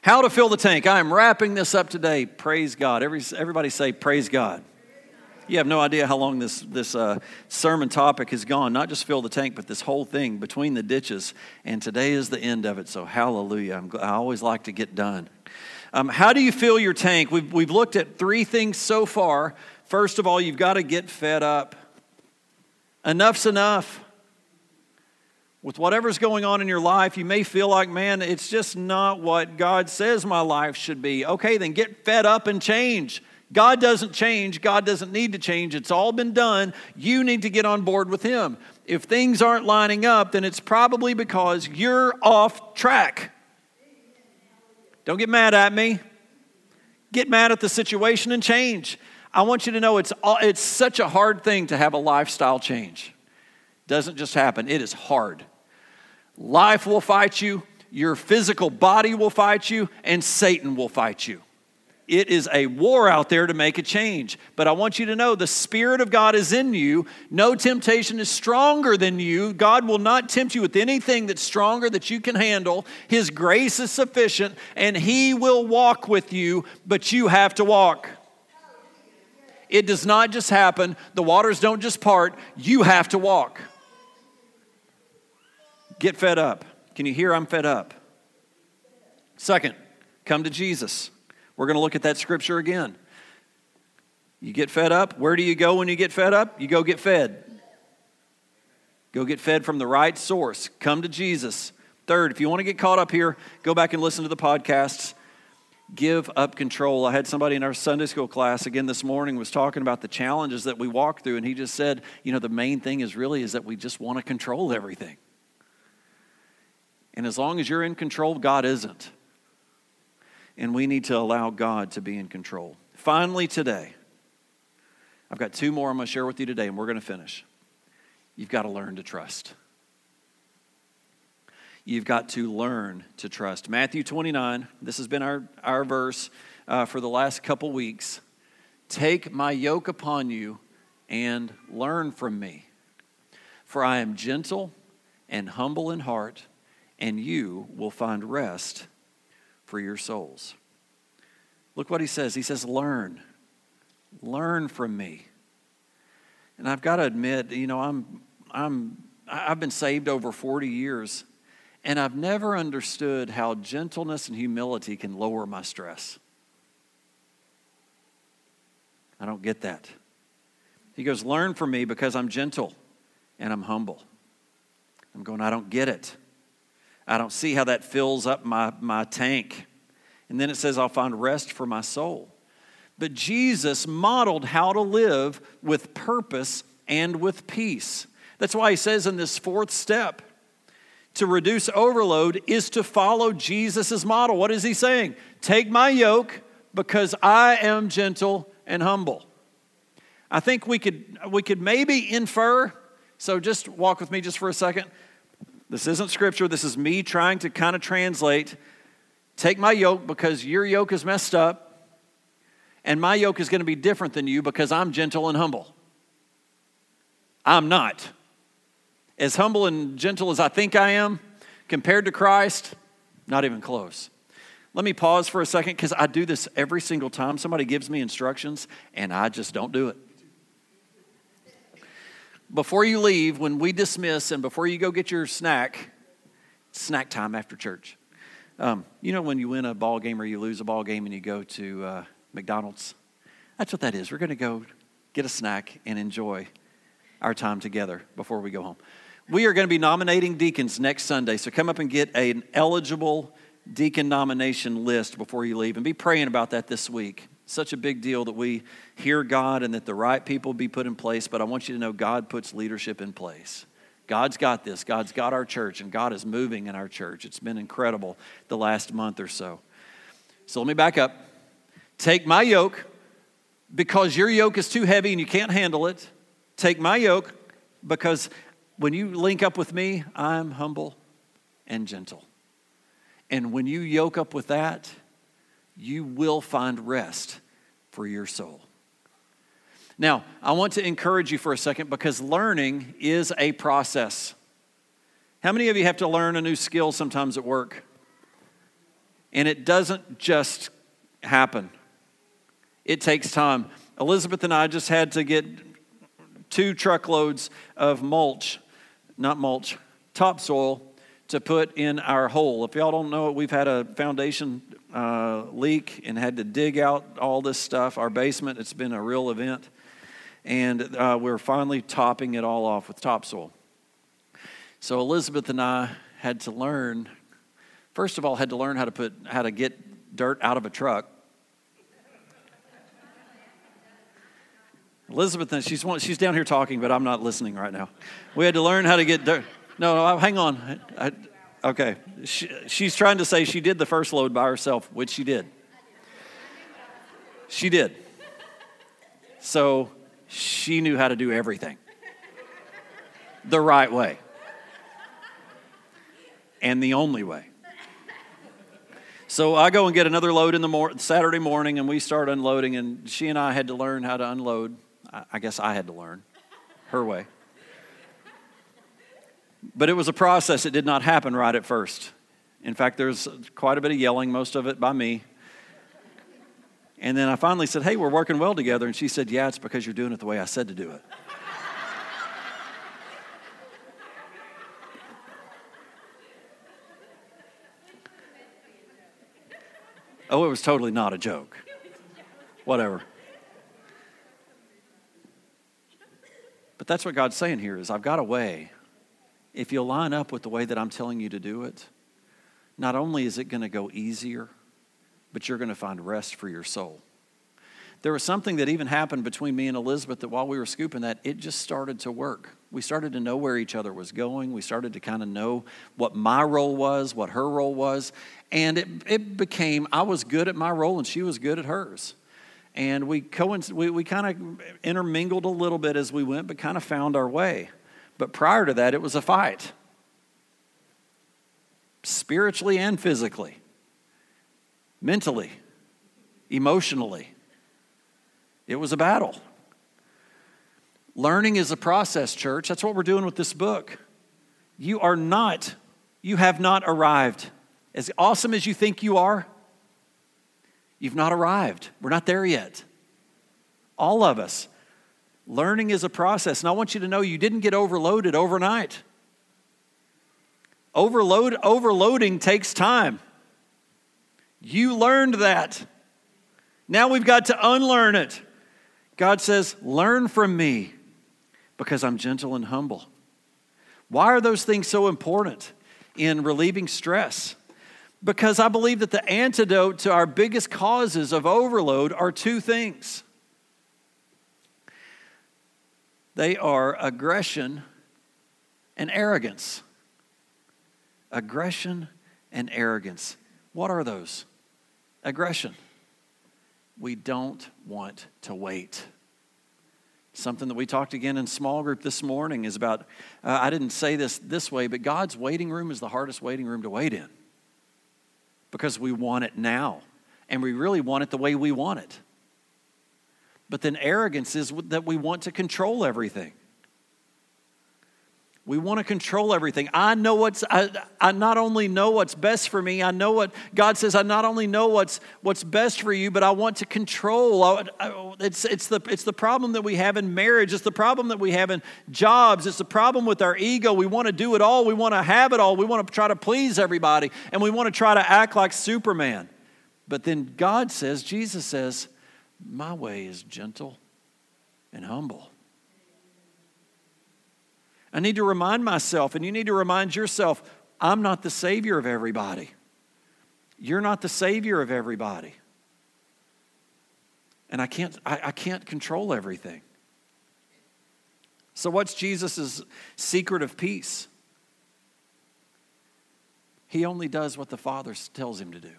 How to fill the tank. I am wrapping this up today. Praise God. Every, everybody say, Praise God. You have no idea how long this, this uh, sermon topic has gone. Not just fill the tank, but this whole thing between the ditches. And today is the end of it. So, hallelujah. I'm, i always like to get done. Um, how do you fill your tank? We've, we've looked at three things so far. First of all, you've got to get fed up. Enough's enough with whatever's going on in your life, you may feel like, man, it's just not what God says my life should be. Okay, then get fed up and change. God doesn't change. God doesn't need to change. It's all been done. You need to get on board with Him. If things aren't lining up, then it's probably because you're off track. Don't get mad at me. Get mad at the situation and change. I want you to know it's, it's such a hard thing to have a lifestyle change. Doesn't just happen, it is hard. Life will fight you, your physical body will fight you, and Satan will fight you. It is a war out there to make a change. But I want you to know the Spirit of God is in you. No temptation is stronger than you. God will not tempt you with anything that's stronger that you can handle. His grace is sufficient, and He will walk with you, but you have to walk. It does not just happen, the waters don't just part, you have to walk. Get fed up. Can you hear I'm fed up? Second, come to Jesus. We're going to look at that scripture again. You get fed up. Where do you go when you get fed up? You go get fed. Go get fed from the right source. Come to Jesus. Third, if you want to get caught up here, go back and listen to the podcasts. Give up control. I had somebody in our Sunday school class again this morning was talking about the challenges that we walk through, and he just said, you know, the main thing is really is that we just want to control everything. And as long as you're in control, God isn't. And we need to allow God to be in control. Finally, today, I've got two more I'm going to share with you today, and we're going to finish. You've got to learn to trust. You've got to learn to trust. Matthew 29, this has been our, our verse uh, for the last couple weeks. Take my yoke upon you and learn from me, for I am gentle and humble in heart and you will find rest for your souls. Look what he says. He says, Learn. Learn from me. And I've got to admit, you know, I'm, I'm, I've been saved over 40 years, and I've never understood how gentleness and humility can lower my stress. I don't get that. He goes, Learn from me because I'm gentle and I'm humble. I'm going, I don't get it. I don't see how that fills up my, my tank. And then it says, I'll find rest for my soul. But Jesus modeled how to live with purpose and with peace. That's why he says in this fourth step, to reduce overload is to follow Jesus' model. What is he saying? Take my yoke because I am gentle and humble. I think we could, we could maybe infer, so just walk with me just for a second. This isn't scripture. This is me trying to kind of translate. Take my yoke because your yoke is messed up, and my yoke is going to be different than you because I'm gentle and humble. I'm not. As humble and gentle as I think I am, compared to Christ, not even close. Let me pause for a second because I do this every single time somebody gives me instructions and I just don't do it before you leave, when we dismiss and before you go get your snack, snack time after church. Um, you know when you win a ball game or you lose a ball game and you go to uh, McDonald's? That's what that is. We're going to go get a snack and enjoy our time together before we go home. We are going to be nominating deacons next Sunday, so come up and get an eligible deacon nomination list before you leave and be praying about that this week such a big deal that we hear God and that the right people be put in place, but I want you to know God puts leadership in place. God's got this. God's got our church, and God is moving in our church. It's been incredible the last month or so. So let me back up. Take my yoke because your yoke is too heavy and you can't handle it. Take my yoke because when you link up with me, I'm humble and gentle. And when you yoke up with that, you will find rest for your soul. Now, I want to encourage you for a second because learning is a process. How many of you have to learn a new skill sometimes at work? And it doesn't just happen, it takes time. Elizabeth and I just had to get two truckloads of mulch, not mulch, topsoil to put in our hole. If y'all don't know it, we've had a foundation uh, leak and had to dig out all this stuff. Our basement, it's been a real event. And uh, we're finally topping it all off with topsoil. So Elizabeth and I had to learn, first of all, had to learn how to put how to get dirt out of a truck. Elizabeth, she's, she's down here talking, but I'm not listening right now. We had to learn how to get dirt. No, no, hang on. I, okay. She, she's trying to say she did the first load by herself, which she did. She did. So she knew how to do everything the right way and the only way. So I go and get another load in the mor- Saturday morning, and we start unloading. And she and I had to learn how to unload. I guess I had to learn her way. But it was a process. It did not happen right at first. In fact, there's quite a bit of yelling, most of it by me. And then I finally said, Hey, we're working well together. And she said, Yeah, it's because you're doing it the way I said to do it. oh, it was totally not a joke. Whatever. But that's what God's saying here is I've got a way if you'll line up with the way that I'm telling you to do it, not only is it going to go easier, but you're going to find rest for your soul. There was something that even happened between me and Elizabeth that while we were scooping that, it just started to work. We started to know where each other was going. We started to kind of know what my role was, what her role was. And it, it became, I was good at my role and she was good at hers. And we, coinc- we, we kind of intermingled a little bit as we went, but kind of found our way. But prior to that, it was a fight spiritually and physically, mentally, emotionally. It was a battle. Learning is a process, church. That's what we're doing with this book. You are not, you have not arrived. As awesome as you think you are, you've not arrived. We're not there yet. All of us. Learning is a process. And I want you to know you didn't get overloaded overnight. Overload, overloading takes time. You learned that. Now we've got to unlearn it. God says, Learn from me because I'm gentle and humble. Why are those things so important in relieving stress? Because I believe that the antidote to our biggest causes of overload are two things they are aggression and arrogance. Aggression and arrogance. What are those? Aggression. We don't want to wait. Something that we talked again in small group this morning is about, uh, I didn't say this this way, but God's waiting room is the hardest waiting room to wait in because we want it now and we really want it the way we want it. But then arrogance is that we want to control everything. We want to control everything. I know what's, I, I not only know what's best for me, I know what God says, I not only know what's, what's best for you, but I want to control. I, I, it's, it's, the, it's the problem that we have in marriage. It's the problem that we have in jobs. It's the problem with our ego. We want to do it all. We want to have it all. We want to try to please everybody. And we want to try to act like Superman. But then God says, Jesus says, my way is gentle and humble. I need to remind myself, and you need to remind yourself, I'm not the Savior of everybody. You're not the Savior of everybody. And I can't, I, I can't control everything. So, what's Jesus' secret of peace? He only does what the Father tells him to do.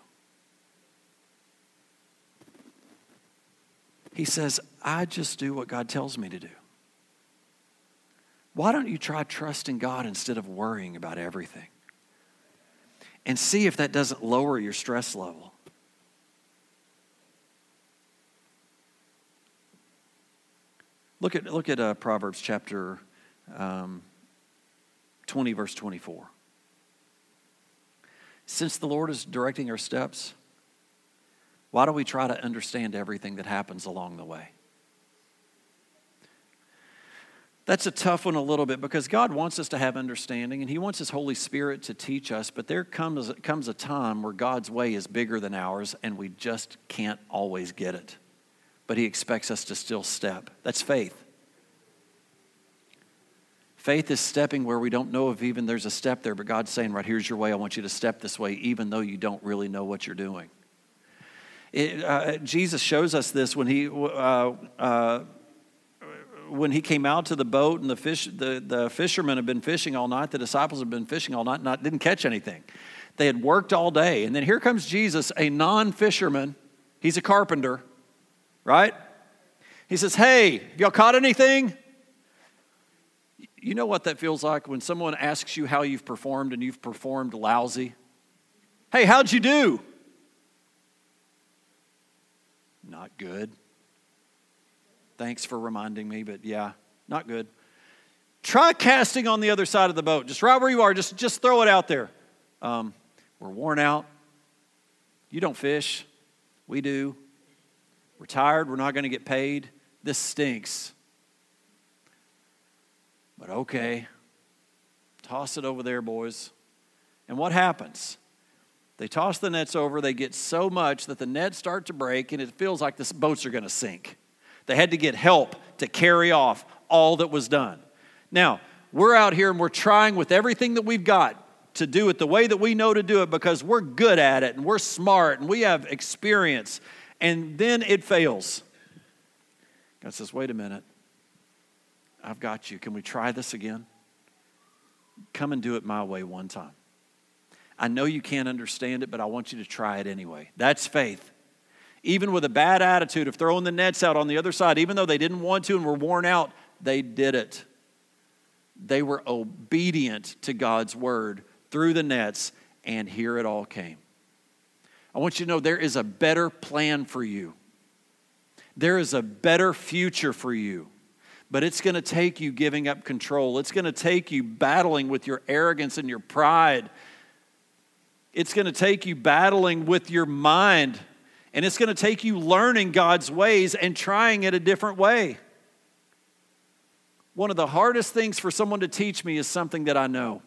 He says, I just do what God tells me to do. Why don't you try trusting God instead of worrying about everything? And see if that doesn't lower your stress level. Look at, look at uh, Proverbs chapter um, 20, verse 24. since the Lord is directing our steps, why do we try to understand everything that happens along the way? That's a tough one a little bit because God wants us to have understanding and He wants His Holy Spirit to teach us, but there comes, comes a time where God's way is bigger than ours and we just can't always get it. But He expects us to still step. That's faith. Faith is stepping where we don't know if even there's a step there, but God's saying, right, here's your way. I want you to step this way, even though you don't really know what you're doing. It, uh, Jesus shows us this when he, uh, uh, when he came out to the boat and the, fish, the, the fishermen had been fishing all night, the disciples had been fishing all night, not, didn't catch anything. They had worked all day. And then here comes Jesus, a non fisherman. He's a carpenter, right? He says, Hey, y'all caught anything? You know what that feels like when someone asks you how you've performed and you've performed lousy? Hey, how'd you do? Not good. Thanks for reminding me, but yeah, not good. Try casting on the other side of the boat. Just right where you are, just, just throw it out there. Um, we're worn out. You don't fish. We do. We're tired. We're not going to get paid. This stinks. But okay, toss it over there, boys. And what happens? They toss the nets over, they get so much that the nets start to break, and it feels like the boats are going to sink. They had to get help to carry off all that was done. Now, we're out here and we're trying with everything that we've got to do it the way that we know to do it because we're good at it and we're smart and we have experience. And then it fails. God says, wait a minute. I've got you. Can we try this again? Come and do it my way one time. I know you can't understand it, but I want you to try it anyway. That's faith even with a bad attitude of throwing the nets out on the other side, even though they didn't want to and were worn out, they did it. They were obedient to God's word through the nets, and here it all came. I want you to know there is a better plan for you. There is a better future for you. But it's going to take you giving up control. It's going to take you battling with your arrogance and your pride. It's going to take you battling with your mind and it's going to take you learning God's ways and trying it a different way. One of the hardest things for someone to teach me is something that I know.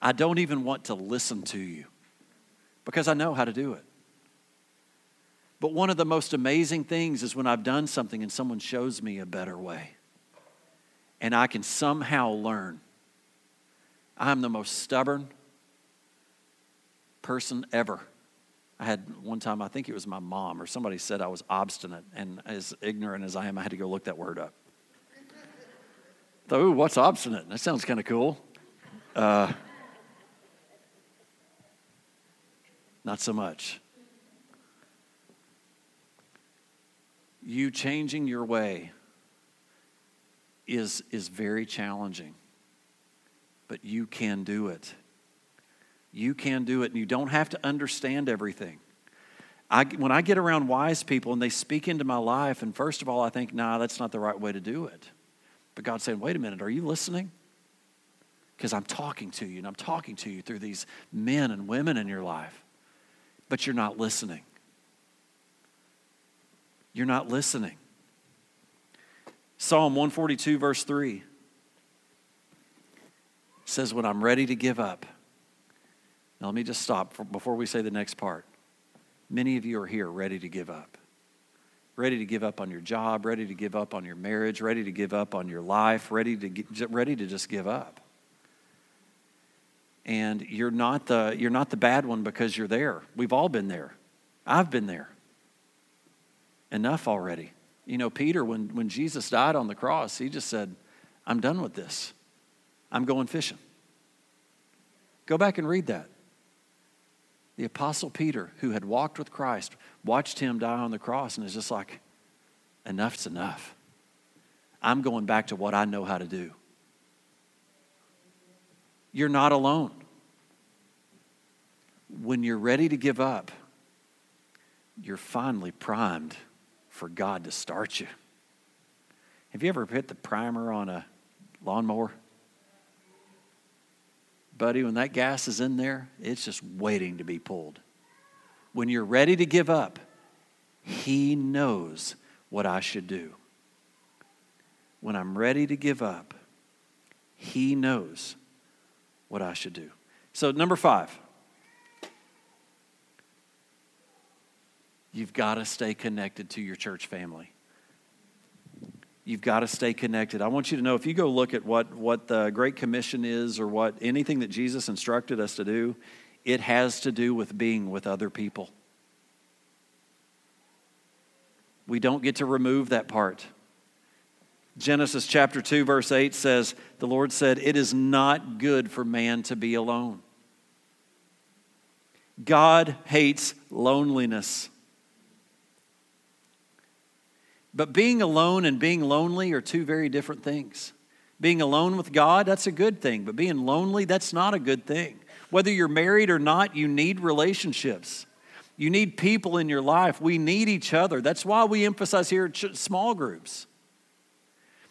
I don't even want to listen to you because I know how to do it. But one of the most amazing things is when I've done something and someone shows me a better way and I can somehow learn. I'm the most stubborn, person ever. I had one time, I think it was my mom or somebody said I was obstinate, and as ignorant as I am, I had to go look that word up. Thought, ooh, what's obstinate? That sounds kind of cool. Uh, not so much. You changing your way is, is very challenging, but you can do it. You can do it, and you don't have to understand everything. I, when I get around wise people and they speak into my life, and first of all, I think, nah, that's not the right way to do it. But God's saying, wait a minute, are you listening? Because I'm talking to you, and I'm talking to you through these men and women in your life, but you're not listening. You're not listening. Psalm 142, verse 3 says, When I'm ready to give up, now, let me just stop for, before we say the next part. Many of you are here ready to give up. Ready to give up on your job, ready to give up on your marriage, ready to give up on your life, ready to, get, ready to just give up. And you're not, the, you're not the bad one because you're there. We've all been there. I've been there. Enough already. You know, Peter, when, when Jesus died on the cross, he just said, I'm done with this. I'm going fishing. Go back and read that. The Apostle Peter, who had walked with Christ, watched him die on the cross and is just like, enough's enough. I'm going back to what I know how to do. You're not alone. When you're ready to give up, you're finally primed for God to start you. Have you ever hit the primer on a lawnmower? Buddy, when that gas is in there, it's just waiting to be pulled. When you're ready to give up, He knows what I should do. When I'm ready to give up, He knows what I should do. So, number five, you've got to stay connected to your church family. You've got to stay connected. I want you to know if you go look at what, what the Great Commission is or what anything that Jesus instructed us to do, it has to do with being with other people. We don't get to remove that part. Genesis chapter 2, verse 8 says, The Lord said, It is not good for man to be alone. God hates loneliness. But being alone and being lonely are two very different things. Being alone with God, that's a good thing, but being lonely, that's not a good thing. Whether you're married or not, you need relationships. You need people in your life. We need each other. That's why we emphasize here small groups.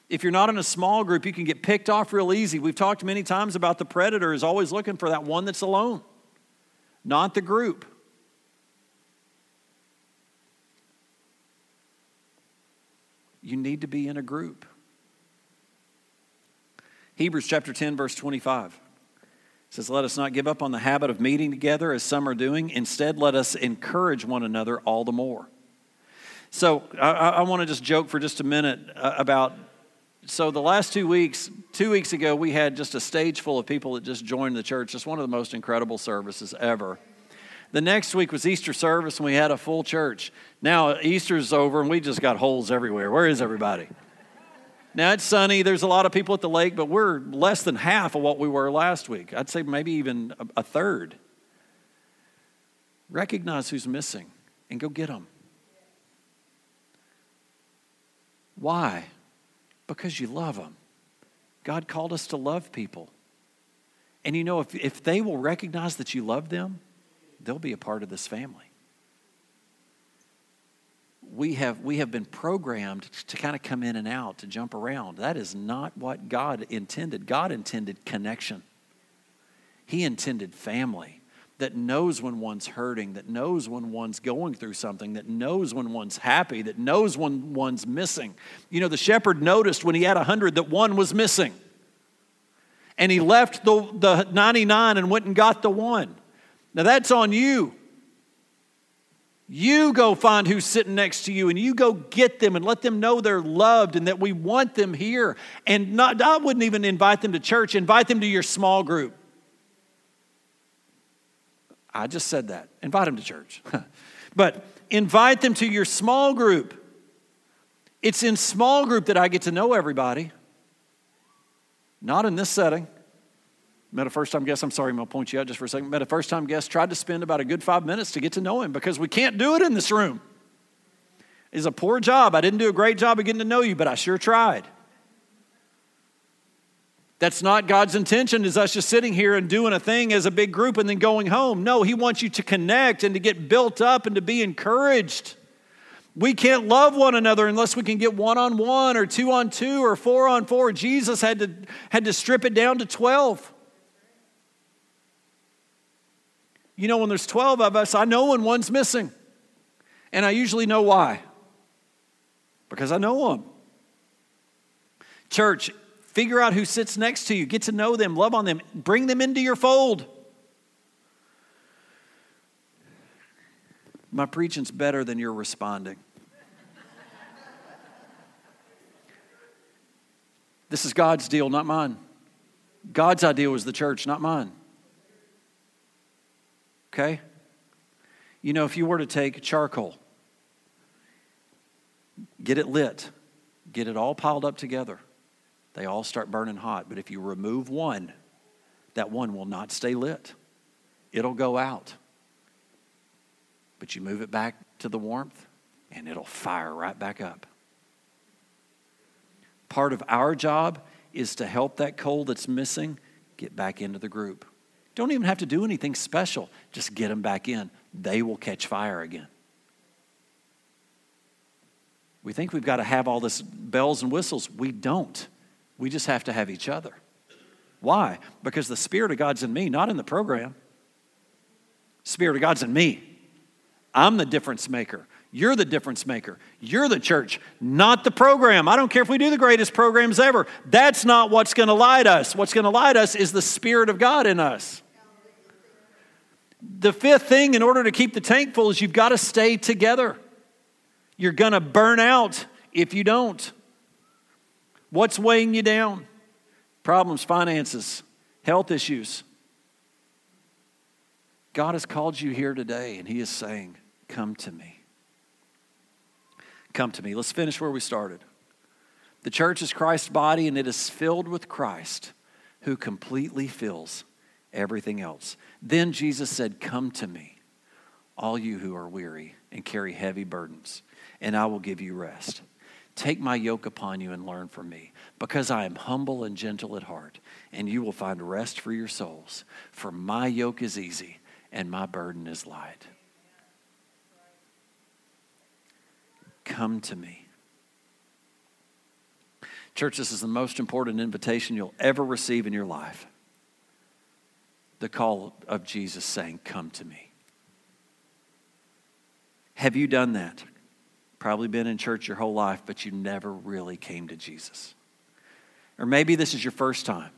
If you're not in a small group, you can get picked off real easy. We've talked many times about the predator is always looking for that one that's alone, not the group. You need to be in a group. Hebrews chapter 10, verse 25 says, Let us not give up on the habit of meeting together as some are doing. Instead, let us encourage one another all the more. So I, I want to just joke for just a minute uh, about. So the last two weeks, two weeks ago, we had just a stage full of people that just joined the church. It's one of the most incredible services ever. The next week was Easter service, and we had a full church. Now Easter's over, and we just got holes everywhere. Where is everybody? Now it's sunny. There's a lot of people at the lake, but we're less than half of what we were last week. I'd say maybe even a, third. Recognize who's missing and go get them. Why? Because you love them. God called us to love people. And you know, if, if they will recognize that you love them, they'll be a part of this family. We have, we have been programmed to kind of come in and out, to jump around. That is not what God intended. God intended connection, He intended family that knows when one's hurting, that knows when one's going through something, that knows when one's happy, that knows when one's missing. You know, the shepherd noticed when he had a hundred that one was missing. And he left the, the 99 and went and got the one. Now that's on you. You go find who's sitting next to you and you go get them and let them know they're loved and that we want them here. And not, I wouldn't even invite them to church, invite them to your small group. I just said that. Invite them to church. but invite them to your small group. It's in small group that I get to know everybody, not in this setting. Met a first time guest, I'm sorry, I'm to point you out just for a second. Met a first time guest, tried to spend about a good five minutes to get to know him because we can't do it in this room. It's a poor job. I didn't do a great job of getting to know you, but I sure tried. That's not God's intention, is us just sitting here and doing a thing as a big group and then going home. No, He wants you to connect and to get built up and to be encouraged. We can't love one another unless we can get one on one or two on two or four on four. Jesus had to, had to strip it down to 12. You know, when there's 12 of us, I know when one's missing. And I usually know why. Because I know them. Church, figure out who sits next to you, get to know them, love on them, bring them into your fold. My preaching's better than your responding. this is God's deal, not mine. God's idea was the church, not mine. Okay? You know, if you were to take charcoal, get it lit, get it all piled up together, they all start burning hot. But if you remove one, that one will not stay lit, it'll go out. But you move it back to the warmth, and it'll fire right back up. Part of our job is to help that coal that's missing get back into the group. Don't even have to do anything special. Just get them back in. They will catch fire again. We think we've got to have all this bells and whistles. We don't. We just have to have each other. Why? Because the Spirit of God's in me, not in the program. Spirit of God's in me. I'm the difference maker. You're the difference maker. You're the church, not the program. I don't care if we do the greatest programs ever. That's not what's going to light us. What's going to light us is the Spirit of God in us. The fifth thing, in order to keep the tank full, is you've got to stay together. You're going to burn out if you don't. What's weighing you down? Problems, finances, health issues. God has called you here today, and He is saying, Come to me. Come to me. Let's finish where we started. The church is Christ's body, and it is filled with Christ, who completely fills everything else. Then Jesus said, Come to me, all you who are weary and carry heavy burdens, and I will give you rest. Take my yoke upon you and learn from me, because I am humble and gentle at heart, and you will find rest for your souls. For my yoke is easy and my burden is light. Come to me. Church, this is the most important invitation you'll ever receive in your life. The call of Jesus saying, Come to me. Have you done that? Probably been in church your whole life, but you never really came to Jesus. Or maybe this is your first time.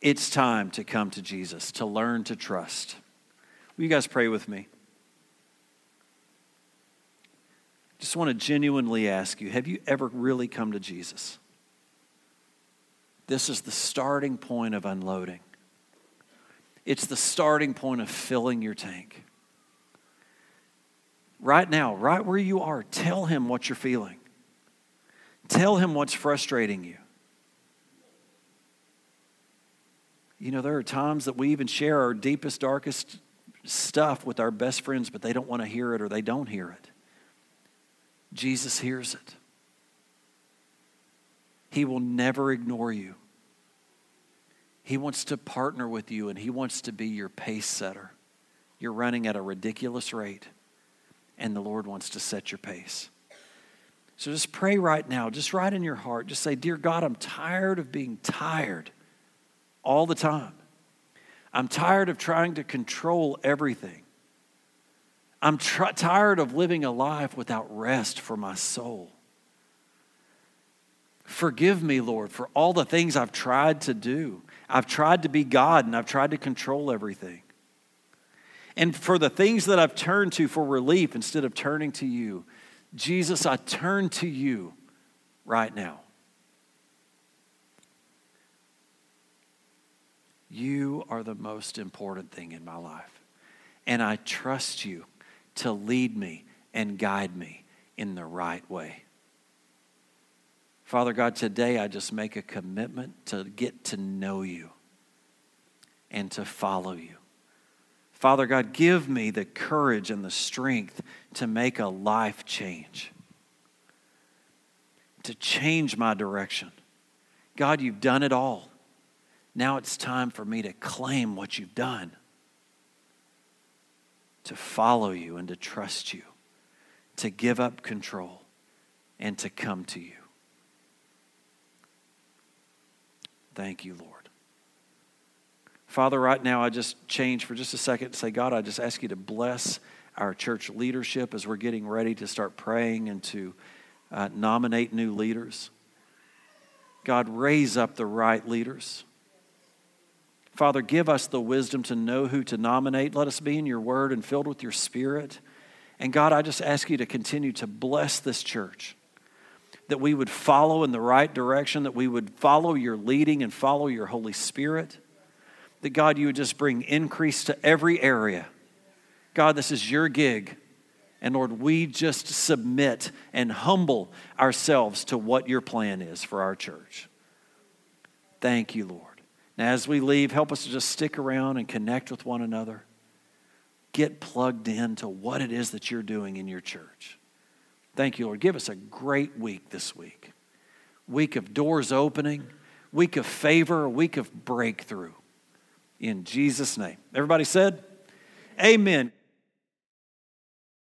It's time to come to Jesus, to learn to trust. Will you guys pray with me? Just want to genuinely ask you have you ever really come to Jesus? This is the starting point of unloading, it's the starting point of filling your tank. Right now, right where you are, tell him what you're feeling. Tell him what's frustrating you. You know, there are times that we even share our deepest, darkest stuff with our best friends, but they don't want to hear it or they don't hear it. Jesus hears it. He will never ignore you. He wants to partner with you and he wants to be your pace setter. You're running at a ridiculous rate, and the Lord wants to set your pace. So just pray right now, just right in your heart. Just say, Dear God, I'm tired of being tired all the time. I'm tired of trying to control everything. I'm tr- tired of living a life without rest for my soul. Forgive me, Lord, for all the things I've tried to do. I've tried to be God and I've tried to control everything. And for the things that I've turned to for relief instead of turning to you, Jesus, I turn to you right now. You are the most important thing in my life. And I trust you to lead me and guide me in the right way. Father God, today I just make a commitment to get to know you and to follow you. Father God, give me the courage and the strength to make a life change, to change my direction. God, you've done it all. Now it's time for me to claim what you've done, to follow you and to trust you, to give up control and to come to you. Thank you, Lord. Father, right now I just change for just a second to say, God, I just ask you to bless our church leadership as we're getting ready to start praying and to uh, nominate new leaders. God, raise up the right leaders. Father, give us the wisdom to know who to nominate. Let us be in your word and filled with your spirit. And God, I just ask you to continue to bless this church, that we would follow in the right direction, that we would follow your leading and follow your Holy Spirit. That God, you would just bring increase to every area. God, this is your gig. And Lord, we just submit and humble ourselves to what your plan is for our church. Thank you, Lord. Now, as we leave, help us to just stick around and connect with one another. Get plugged into what it is that you're doing in your church. Thank you, Lord. Give us a great week this week. Week of doors opening, week of favor, week of breakthrough. In Jesus' name. Everybody said, Amen.